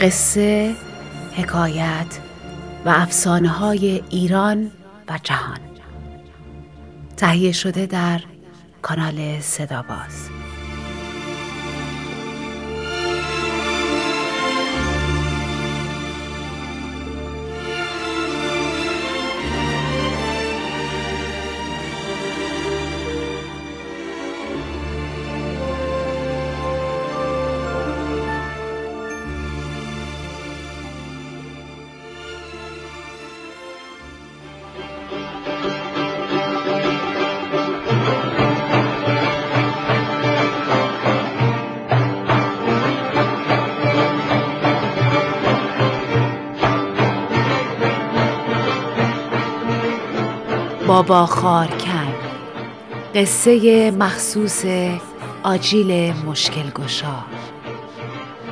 قصه، حکایت و افسانه های ایران و جهان. تهیه شده در کانال صداباز. بابا خارکن. قصه مخصوص آجیل مشکل گشا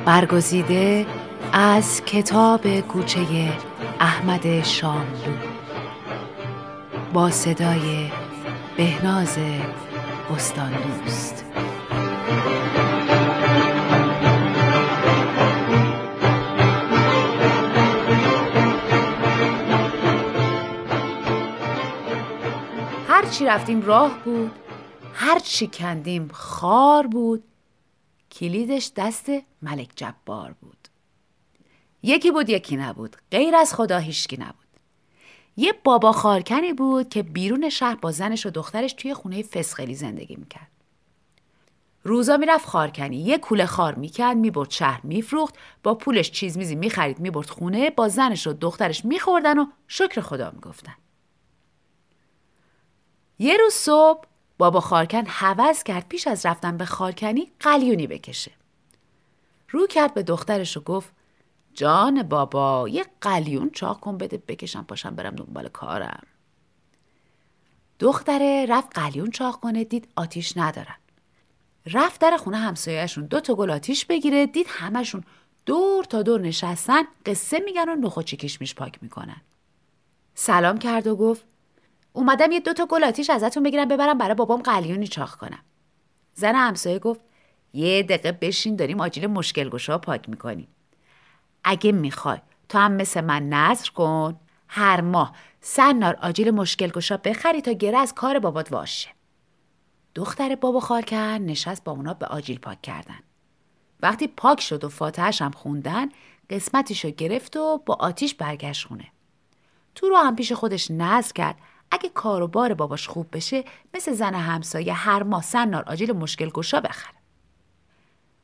برگزیده از کتاب کوچه احمد شاملو. با صدای بهناز بستان دوست هرچی رفتیم راه بود هرچی کندیم خار بود کلیدش دست ملک جبار بود. یکی بود یکی نبود غیر از خدا هیچکی نبود. یه بابا خارکنی بود که بیرون شهر با زنش و دخترش توی خونه فسخلی زندگی می‌کرد. روزا می‌رفت خارکنی یه کوله خار می‌کرد می‌برد شهر میفروخت با پولش چیز میزی می‌خرید می‌برد خونه با زنش و دخترش میخوردن و شکر خدا می‌گفتن. یه روز صبح بابا خارکن حوض کرد پیش از رفتن به خارکنی قلیونی بکشه. رو کرد به دخترش و گفت جان بابا یه قلیون چاق کن بده بکشم پاشم برم دنبال کارم. دختره رفت قلیون چاق کنه دید آتیش ندارن. رفت در خونه همسایهشون دو تا گل آتیش بگیره دید همشون دور تا دور نشستن قصه میگن و نخوچی کشمیش پاک می‌کنن. سلام کرد و گفت اومدم یه دوتا گل آتیش ازتون بگیرم ببرم برای بابام قلیونی چاخ کنم. زن همسایه گفت یه دقیقه بشین داریم آجیل مشکل گشا پاک می‌کنیم. اگه می‌خوای تو هم مثل من نظر کن. هر ماه سنار آجیل مشکل گشا بخری تا گره از کار بابات واشه. دختر بابا خارکن نشست با اونا به آجیل پاک کردن. وقتی پاک شد و فاتحش هم خوندن قسمتیشو گرفت و با آتیش برگشت خونه. تو رو هم پیش خودش نظر کرد. اگه کار و بار باباش خوب بشه مثل زن همسایه هر ماه سنار آجیل مشکل گشا بخره.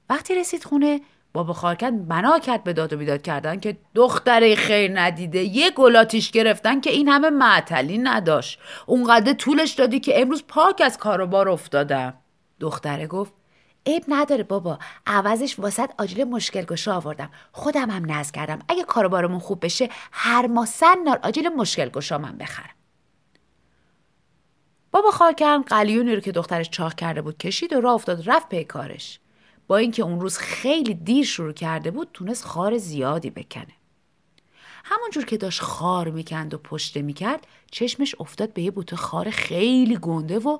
وقتی رسید خونه بابا خارکن بنا کرد به داد و بیداد کردن که دختره خیر ندیده یه گلاتیش گرفتن که این همه معطلی نداشت. اونقدر طولش دادی که امروز پاک از کار و بار افتادم. دختره گفت عیب نداره بابا عوضش واسط آجیل مشکل گشا آوردم. خودم هم نز کردم. اگه کار بارمون خوب بشه هر ماه سنار آجیل مشکل گشا من بخرم. بابا خارکن قلیونی رو که دخترش چاق کرده بود کشید و راه افتاد رفت پی کارش. با اینکه اون روز خیلی دیر شروع کرده بود تونست خار زیادی بکنه. همونجور که داشت خار می‌کند و پشته می‌کرد چشمش افتاد به یه بوته خار خیلی گنده و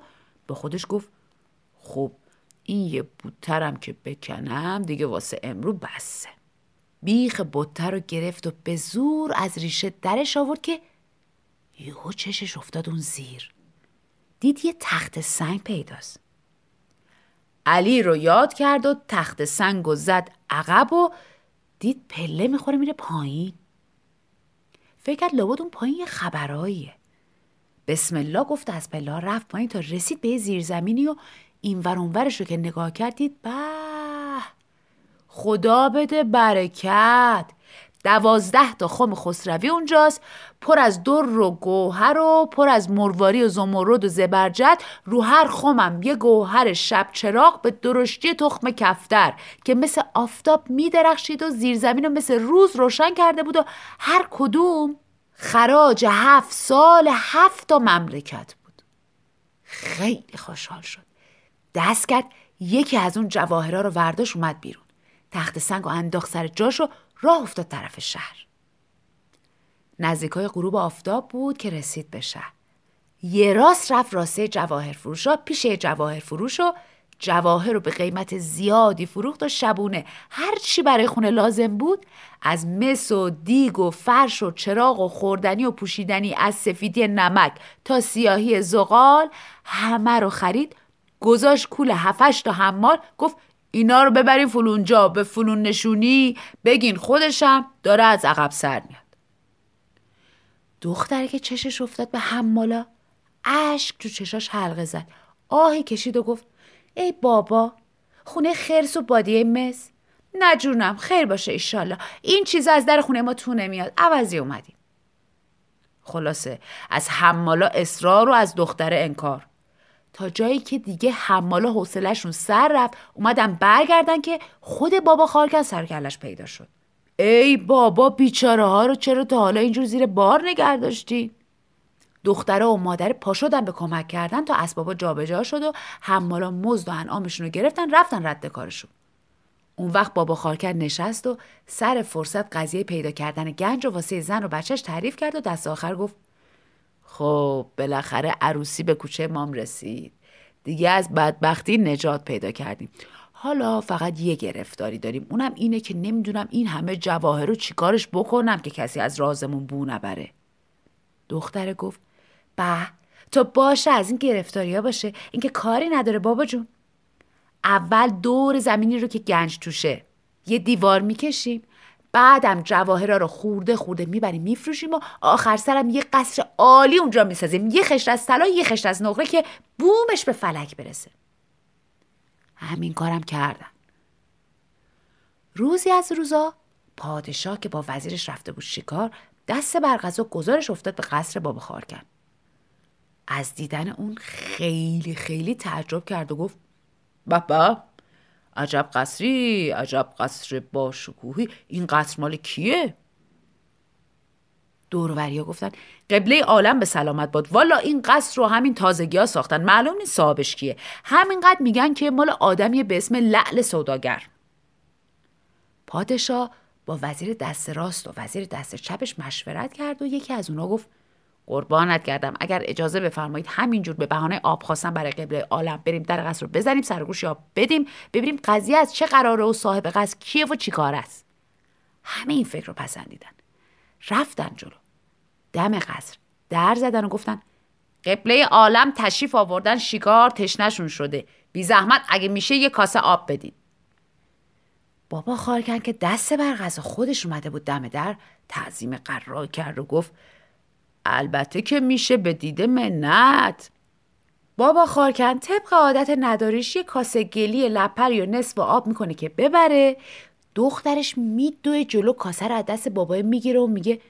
به خودش گفت خب این یه بوترم که بکنم دیگه واسه امرو بسه. بیخ بوته رو گرفت و به زور از ریشه درش آورد که یهو چشش افتاد اون زیر. دید یه تخت سنگ پیداست. علی رو یاد کرد و تخت سنگ و زد عقب و دید پله می‌خوره میره پایین. فکر کرد لابد اون پایین یه خبراییه. بسم الله گفت از پله رفت پایین تا رسید به زیرزمینی و این ورانورش رو که نگاه کردید به خدا بده برکت. دوازده تا خم خسروی اونجاست. پر از در و گوهر و پر از مرواری و زمرد و زبرجد. رو هر خمم یه گوهر شب چراغ به درشتی تخم کفتر که مثل آفتاب میدرخشید و زیرزمین رو مثل روز روشن کرده بود و هر کدوم خراج هفت سال هفت تا مملکت بود. خیلی خوشحال شد. دست کرد یکی از اون جواهرها رو ورداش اومد بیرون. تخت سنگ و انداخت سر جاش و راه افتاد طرف شهر. نزدیکای غروب آفتاب بود که رسید به شهر. یه راست رفت راسته جواهر فروش پیش جواهر فروش و جواهر رو به قیمت زیادی فروخت و شبونه. هر چی برای خونه لازم بود از مس و دیگ و فرش و چراغ و خوردنی و پوشیدنی از سفیدی نمک تا سیاهی زغال همه رو خرید گذاشت کول هفش تا حمال گفت اینا رو ببرین فلونجا به فلون نشونی بگین خودشم داره از عقب سر میاد. دختره که چشش افتاد به حمالا اشک تو چشاش حلقه زد. آهی کشید و گفت ای بابا خونه خرس و بادیه مس. نه خیر باشه ایشالله این چیز از در خونه ما تو نمیاد. عوضی اومدیم. خلاصه از حمالا اصرار و از دختره انکار. تا جایی که دیگه حمالا حوصلهشون سر رفت اومدن برگردن که خود بابا خارکن سرکلش پیدا شد ای بابا بیچاره ها رو چرا تا حالا اینجور زیر بار نگه داشتی؟ دختره و مادر پا شدن به کمک کردن تا اسبابا جابجا شد و حمالا مزد و انعامشون رو گرفتن رفتن رد کارشون اون وقت بابا خارکر نشست و سر فرصت قضیه پیدا کردن گنج و واسه زن و بچهش تعریف کرد و دست آخر گفت خب بالاخره عروسی به کوچه مام رسید. دیگه از بدبختی نجات پیدا کردیم. حالا فقط یه گرفتاری داریم. اونم اینه که نمی‌دونم این همه جواهر رو چیکارش بکنم که کسی از رازمون بو نبره. دختره گفت به تا باشه از این گرفتاری ها باشه. اینکه کاری نداره بابا جون. اول دور زمینی رو که گنج توشه. یه دیوار می‌کشیم. بعدم جواهرا رو خورده خورده می‌بریم میفروشیم و آخر سرم یه قصر عالی اونجا می‌سازیم. یه خشت از طلا یه خشت از نقره که بومش به فلک برسه. همین کارم کردن. روزی از روزا پادشاه که با وزیرش رفته بود شکار دست بر غذا گزارش افتاد به قصر بابا خارکن. از دیدن اون خیلی خیلی تعجب کرد و گفت بابا عجب قصری عجب قصر با شکوهی. این قصر مال کیه؟ دوروریا گفتن قبله عالم به سلامت باد. والا این قصر رو همین تازگی ها ساختن. معلوم نیست صاحبش کیه. همینقدر میگن که مال آدمی به اسم لعل سوداگر. پادشاه با وزیر دست راست و وزیر دست چپش مشورت کرد و یکی از اونا گفت قربانت کردم. اگر اجازه بفرمایید همینجور به بهانه آب خواستن برای قبله عالم بریم در قصر رو بزنیم سرگوش آب بدیم ببینیم قضیه از چه قراره و صاحب قصر کیه و چیکار است. همه این فکر رو پسندیدن. رفتن جلو. دم قصر در زدن و گفتن قبله عالم تشریف آوردن شکار تشنشون شده. بی زحمت اگه میشه یه کاسه آب بدید بابا خارکن که دست بر غذا خودش اومده بود دم در تعظیم قرار کرد و گفت البته که میشه به دیده منت. بابا خارکن طبق عادت نداریش یه کاسه گلی لپر یا نصف آب می‌کنه که ببره. دخترش میدوه جلو کاسه رو از دست بابای می‌گیره و میگه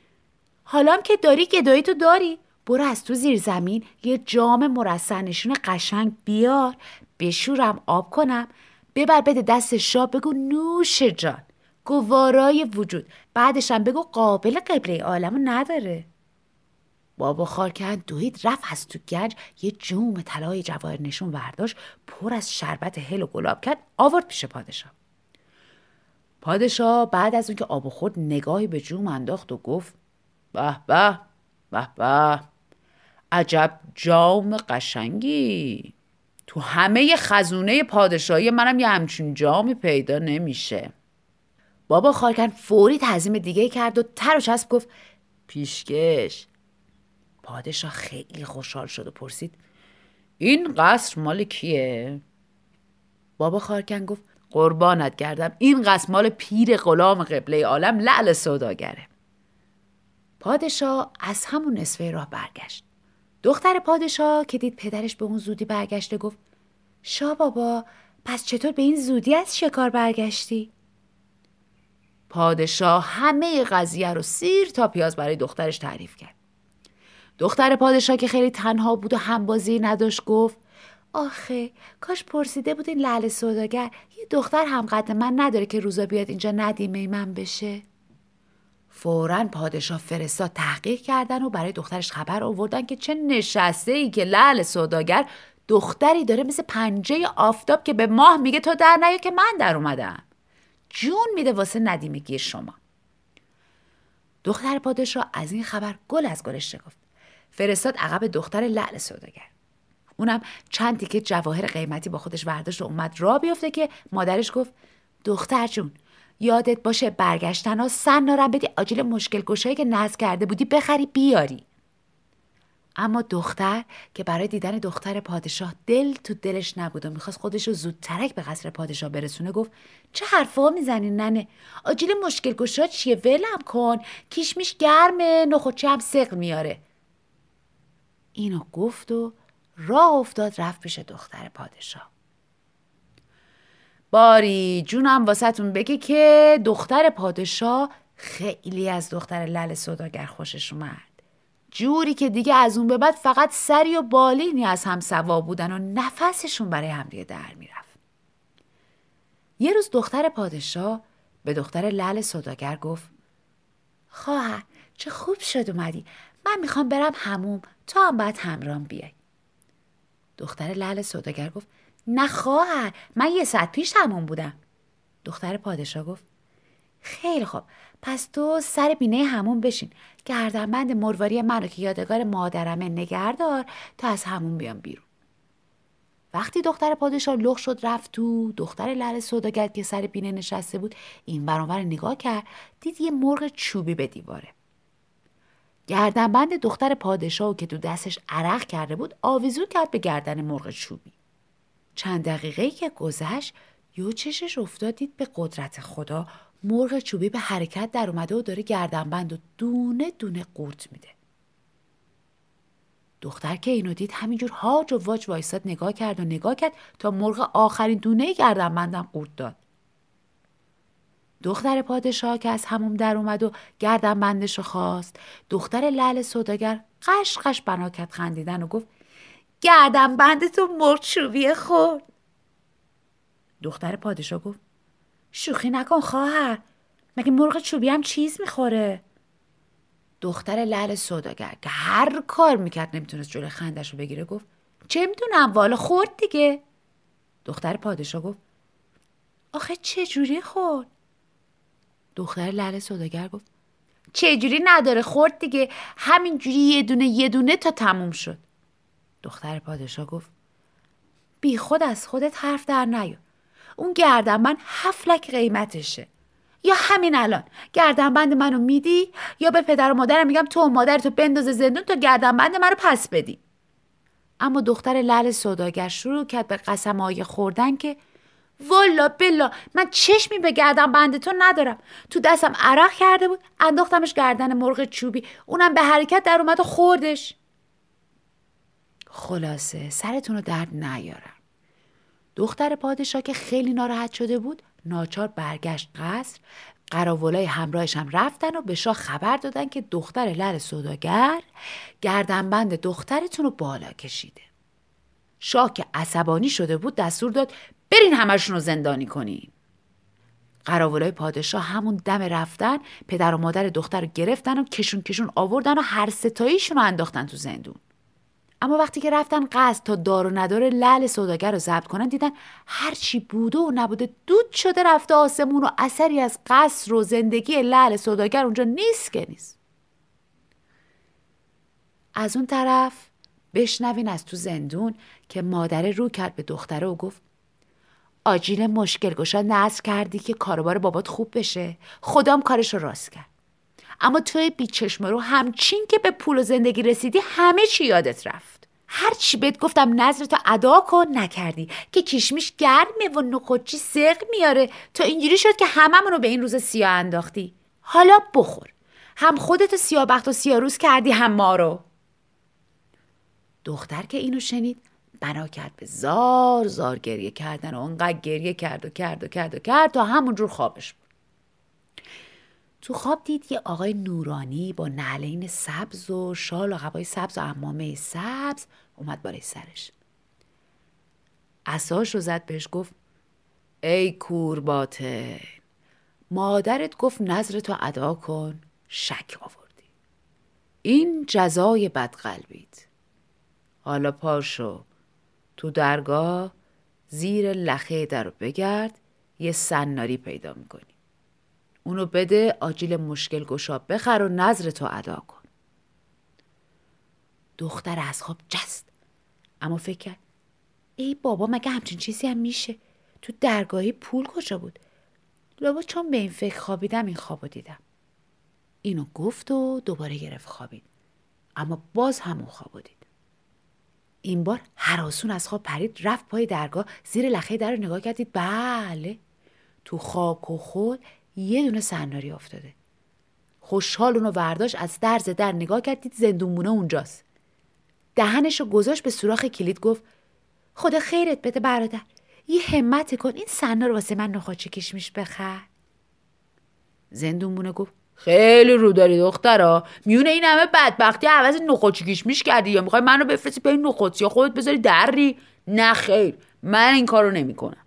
حالام که داری گدایی تو داری. برو از تو زیر زمین یه جام مرسنشون قشنگ بیار. بشورم آب کنم. ببر بده دست شاه بگو نوش جان. گوارای وجود. بعدشم بگو قابل قبله عالمو نداره. بابا خارکن دوید رفت از تو گنج یه جوم طلای جواهر نشون برداشت پر از شربت هل و گلاب کرد آورد پیش پادشاه. پادشاه بعد از اون آب خورد نگاهی به جوم انداخت و گفت به به به به عجب جام قشنگی. تو همه خزونه پادشاهی منم یه همچین جامی پیدا نمیشه. بابا خارکن فوری تعظیم دیگه کرد و تر و چسب گفت پیشکش پادشاه خیلی خوشحال شد و پرسید این قصر مال کیه؟ بابا خارکن گفت قربانت گردم این قصر مال پیر غلام قبله عالم لعل سوداگره پادشاه از همون نصفه راه برگشت دختر پادشاه که دید پدرش به اون زودی برگشته گفت شا بابا پس چطور به این زودی از شکار برگشتی؟ پادشاه همه قضیه رو سیر تا پیاز برای دخترش تعریف کرد دختر پادشاه که خیلی تنها بود و همبازی نداشت گفت آخه کاش پرسیده بود این لعل سوداگر یه دختر همقدر من نداره که روزا بیاد اینجا ندیمه من بشه. فورا پادشاه فرستاد تحقیق کردن و برای دخترش خبر آوردن که چه نشسته ای که لعل سوداگر دختری داره مثل پنجه آفتاب که به ماه میگه تو در نیا که من در اومدم. جون میده واسه ندیمگی شما. دختر پادشاه از این خبر گل از گلش شکفت. فرستاد عقب دختر لعل سوداگر. اونم چند تیکه جواهر قیمتی با خودش برداشت و اومد را بیفته که مادرش گفت دختر جون یادت باشه برگشتن ها سن نارم بدی آجیل مشکل گشایی که نز کرده بودی بخری بیاری. اما دختر که برای دیدن دختر پادشاه دل تو دلش نبود و می‌خواست خودش رو زودترک به قصر پادشاه برسونه گفت چه حرفا می‌زنی ننه؟ آجیل مشکل گشا چیه؟ ولم کن کیشمیش گرمه نخوچه هم سقل میاره. اینو گفت و راه افتاد رفت پیش دختر پادشاه. باری جونم واسهتون بگه که دختر پادشاه خیلی از دختر لل صداگر خوشش اومد. جوری که دیگه از اون به بعد فقط سری و بالینی از هم سوا بودن و نفسشون برای همدیگه در می‌رفت. یه روز دختر پادشاه به دختر لل صداگر گفت خواهر چه خوب شد اومدی. من می‌خوام برم هموم تو هم باید همرام بیای. دختر لل صداگر گفت نه خواهر من یه ساعت پیش همون بودم. دختر پادشاه گفت خیلی خوب پس تو سر بینه همون بشین. گردنبند مرواری منو که یادگار مادرمه نگردار تا از همون بیام بیرون. وقتی دختر پادشاه لخ شد رفت تو دختر لعل سوداگر که سر بینه نشسته بود این برانور نگاه کرد دید یه مرغ چوبی به دیواره. گردنبند دختر پادشاه که تو دستش عرق کرده بود آویزو کرد به گردن مرغ چوبی. چند دقیقه که گذشت یو چشش افتاد دید به قدرت خدا مرغ چوبی به حرکت در اومده و داره گردنبند و دونه دونه قورت میده. دختر که اینو دید همینجور هاج و واج وایستاد نگاه کرد و نگاه کرد تا مرغ آخرین دونه گردنبندم قورت داد. دختر پادشاه که از هموم در اومد و گردنبندش رو خواست. دختر لعل سوداگر قش قش بنا کرد خندیدن و گفت گردنبند تو مرغ چوبی خورد دختر پادشاه گفت شوخی نکن خواهر مگه مرغ چوبی هم چیز می‌خوره؟ دختر لعل سوداگر که هر کار می‌کرد نمی‌تونست جلو خندش رو بگیره گفت چه می‌دونم والا خورد دیگه. دختر پادشاه گفت آخه چه جوری خورد؟ دختر لعل سوداگر گفت چه جوری نداره خورد دیگه؟ همینجوری یه دونه یه دونه تا تموم شد. دختر پادشاه گفت بی خود از خودت حرف در نیار. اون گردنبند هفلک قیمتشه. یا همین الان. گردنبند منو میدی یا به پدر و مادرم میگم تو و مادرتو بندازه زندون تا گردنبند منو پس بدی. اما دختر لعل سوداگر شروع کرد به قسم خوردن که والا بلا من چشمی به گردن بند تو ندارم. تو دستم عرق کرده بود انداختمش گردن مرغ چوبی. اونم به حرکت در اومد و خوردش. خلاصه سرتون رو درد نیارم. دختر پادشاه که خیلی ناراحت شده بود ناچار برگشت قصر. قراولای همراهش هم رفتن و به شاه خبر دادن که دختر لر سوداگر گردنبند دخترتون رو بالا کشیده. شاه که عصبانی شده بود دستور داد برین همشون رو زندانی کنین قراولای پادشاه همون دم رفتن پدر و مادر دختر رو گرفتن و کشون کشون آوردن و هر ستاییشون رو انداختن تو زندون. اما وقتی که رفتن قصد تا دار و ندار لعل سوداگر رو ضبط کنن دیدن هرچی بوده و نبوده دود شده رفته آسمون و اثری از قصر و زندگی لعل سوداگر اونجا نیست که نیست. از اون طرف بشنوین از تو زندون که مادره رو کرد به دختره و گفت آجیل مشکل گشا نظر کردی که کاروبار بابات خوب بشه. خدام کارش رو راست کرد. اما توی بیچشم رو همچین که به پول و زندگی رسیدی همه چی یادت رفت. هر چی بهت گفتم نظرتو ادا کن نکردی. که کشمیش گرمه و نخوچی سق میاره. تا اینجوری شد که هممون رو به این روز سیاه انداختی. حالا بخور. هم خودتو سیاه بخت و سیاه روز کردی هم ما رو. دختر که اینو شنید بنا کرد به زار زار گریه کردن و انقدر گریه کرد و کرد و کرد و کرد تا همونجور خوابش بود. تو خواب دید یه آقای نورانی با نعلین سبز و شال و قبای سبز و امامه سبز اومد بالای سرش. اساش رو زد بهش گفت ای کورباته مادرت گفت نظرتو ادا کن شک آوردی. این جزای بدقلبید حالا پاشو تو درگاه زیر لخه در بگرد یه سناری پیدا می‌کنی. اونو بده آجیل مشکل گشا بخر و نظر تو ادا کن. دختر از خواب جست. اما فکر کرد ای بابا مگه همچین چیزی هم میشه؟ تو درگاهی پول کجا بود؟ لابا چون به این فکر خوابیدم این خوابو دیدم. اینو گفت و دوباره گرفت خوابید. اما باز همون خوابو دید. این بار هراسون از خواب پرید رفت پای درگاه زیر لخه در رو نگاه کردید. بله تو خاک و خود یه دونه سناری افتاده. خوشحال اونو ورداش از درز در نگاه کردید زندونمونه اونجاست. دهنش رو گذاشت به سوراخ کلید گفت خدا خیرت بده برادر یه همت کن این سنا رو واسه من نخواچه کشمیش بخر. زندونمونه گفت خیلی رو داری دخترا. میونه این همه بدبختی عوض نخوچی کشمیش کردی یا می‌خوای منو بفرستی به این نخوچی یا خودت بذاری دری نه خیر. من این کارو نمی‌کنم.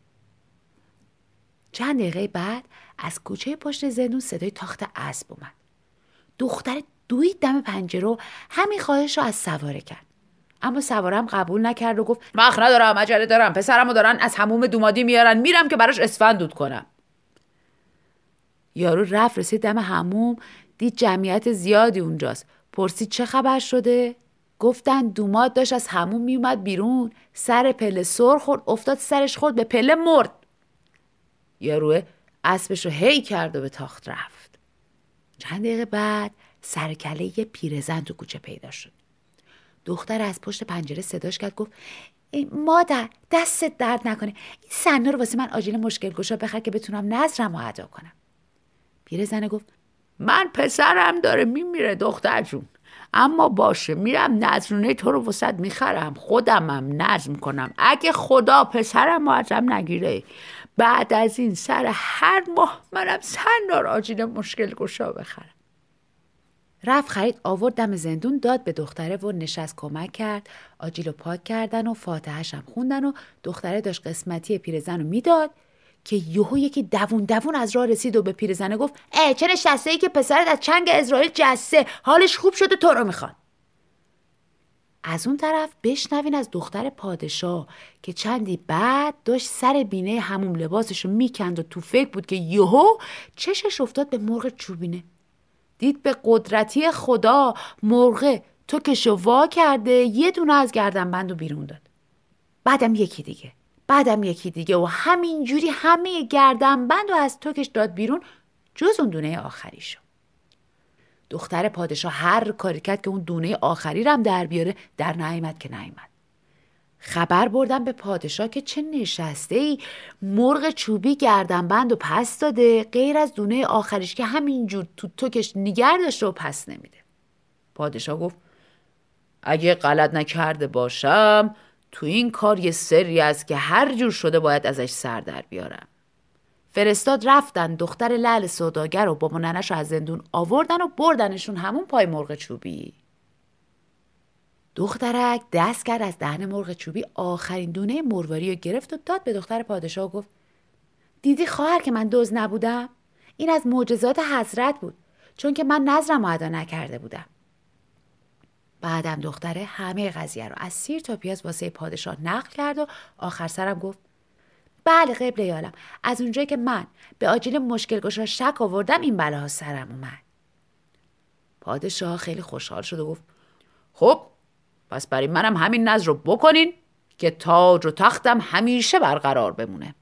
چند دقیقه بعد از کوچه پشت زندون صدای تاخت اسب اومد. دختر دوید دم پنجره و همین خواهش رو از سواره کرد. اما سوارم قبول نکرد و گفت وقت ندارم عجله دارم پسرمو دارن از هموم دومادی میارن میرم که براش اسفند دود کنم. یارو رفت رسید دم هموم دید جمعیت زیادی اونجاست. پرسید چه خبر شده؟ گفتن دوماد داشت از هموم میومد بیرون. سر پله سر خورد افتاد سرش خورد به پله مرد. یاروه اسبش رو هی کرد و به تاخت رفت. چند دقیقه بعد سرکله یه پیرزن تو کوچه پیدا شد. دختر از پشت پنجره صداش کرد گفت مادر دستت درد نکنه. این سنا رو واسه من آجیل مشکل گشا بخر که بتونم نظرم رو ادا کنم. پیرزنه گفت من پسرم داره میمیره دختر جون. اما باشه میرم نظرونه تو رو وسط می‌خرم. خودمم نظم کنم. اگه خدا پسرم رو ازم نگیره. بعد از این سر هر ماه منم سندار آجیل مشکل گشا بخرم. رفت خرید آورد دم زندون داد به دختره و نشست کمک کرد. آجیل پاک کردن و فاتحش هم خوندن و دختره داشت قسمتی پیرزن رو می‌داد. که یهو یکی دوون دوون از راه رسید و به پیرزنه گفت اه چه نشسته ای که پسرت از چنگ اسرائیل جسته؟ حالش خوب شده تو رو می‌خوان. از اون طرف بشنوین از دختر پادشاه که چندی بعد داشت سر بینه هموم لباسش رو می‌کند و تو فکر بود که یهو چشش افتاد به مرغ چوبینه. دید به قدرتی خدا مرغه تو که وا کرده یه دونه از گردنبند و بیرون داد. بعدم یکی دیگه. بعدم یکی دیگه و همینجوری همه گردنبند و از توکش داد بیرون جز اون دونه آخری شد دختر پادشاه هر کاری کرد که اون دونه آخری رم در بیاره در نعیمت که نعیمت خبر بردم به پادشاه که چه نشسته ای مرغ چوبی گردنبند و پس داده. غیر از دونه آخریش که همینجور تو توکش نگر داشته و پس نمیده. پادشاه گفت اگه غلط نکرده باشم تو این کار یه سری است که هر جور شده باید ازش سر در بیارم. فرستاد رفتن دختر لعل سوداگر و بابا ننش از زندون آوردن و بردنشون همون پای مرغ چوبی. دخترک دست کرد از دهن مرغ چوبی آخرین دونه مرواری رو گرفت و داد به دختر پادشاه و گفت دیدی خواهر که من دوز نبودم؟ این از معجزات حضرت بود چون که من نظرم ادا نکرده بودم. بعدم دختره همه قضیه رو از سیر تا پیاز واسه پادشاه نقل کرد و آخر سرم گفت بله قبل یالم از اونجایی که من به آجیل مشکل گشا شک آوردم این بلاها سرم اومد. پادشاه خیلی خوشحال شد و گفت خب پس برای منم همین نظر رو بکنین که تاج و تختم همیشه برقرار بمونه.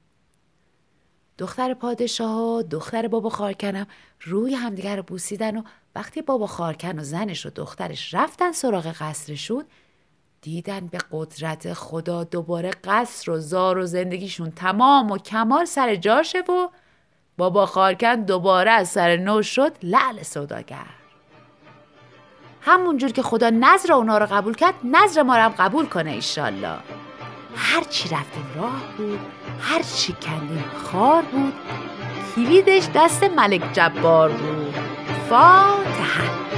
دختر پادشاه و دختر بابا خارکنم روی همدیگر رو بوسیدن و وقتی بابا خارکن و زنش و دخترش رفتن سراغ قصرشون دیدن به قدرت خدا دوباره قصر و زار و زندگیشون تمام و کمال سر جاشه و بابا خارکن دوباره از سر نو شد لعل سوداگر. همونجور که خدا نظر اونا رو قبول کرد نظر ما رو هم قبول کنه ایشالله. هر چی رفتیم راه بود هر چی کندیم خار بود کلیدش دست ملک جبار بود. fall down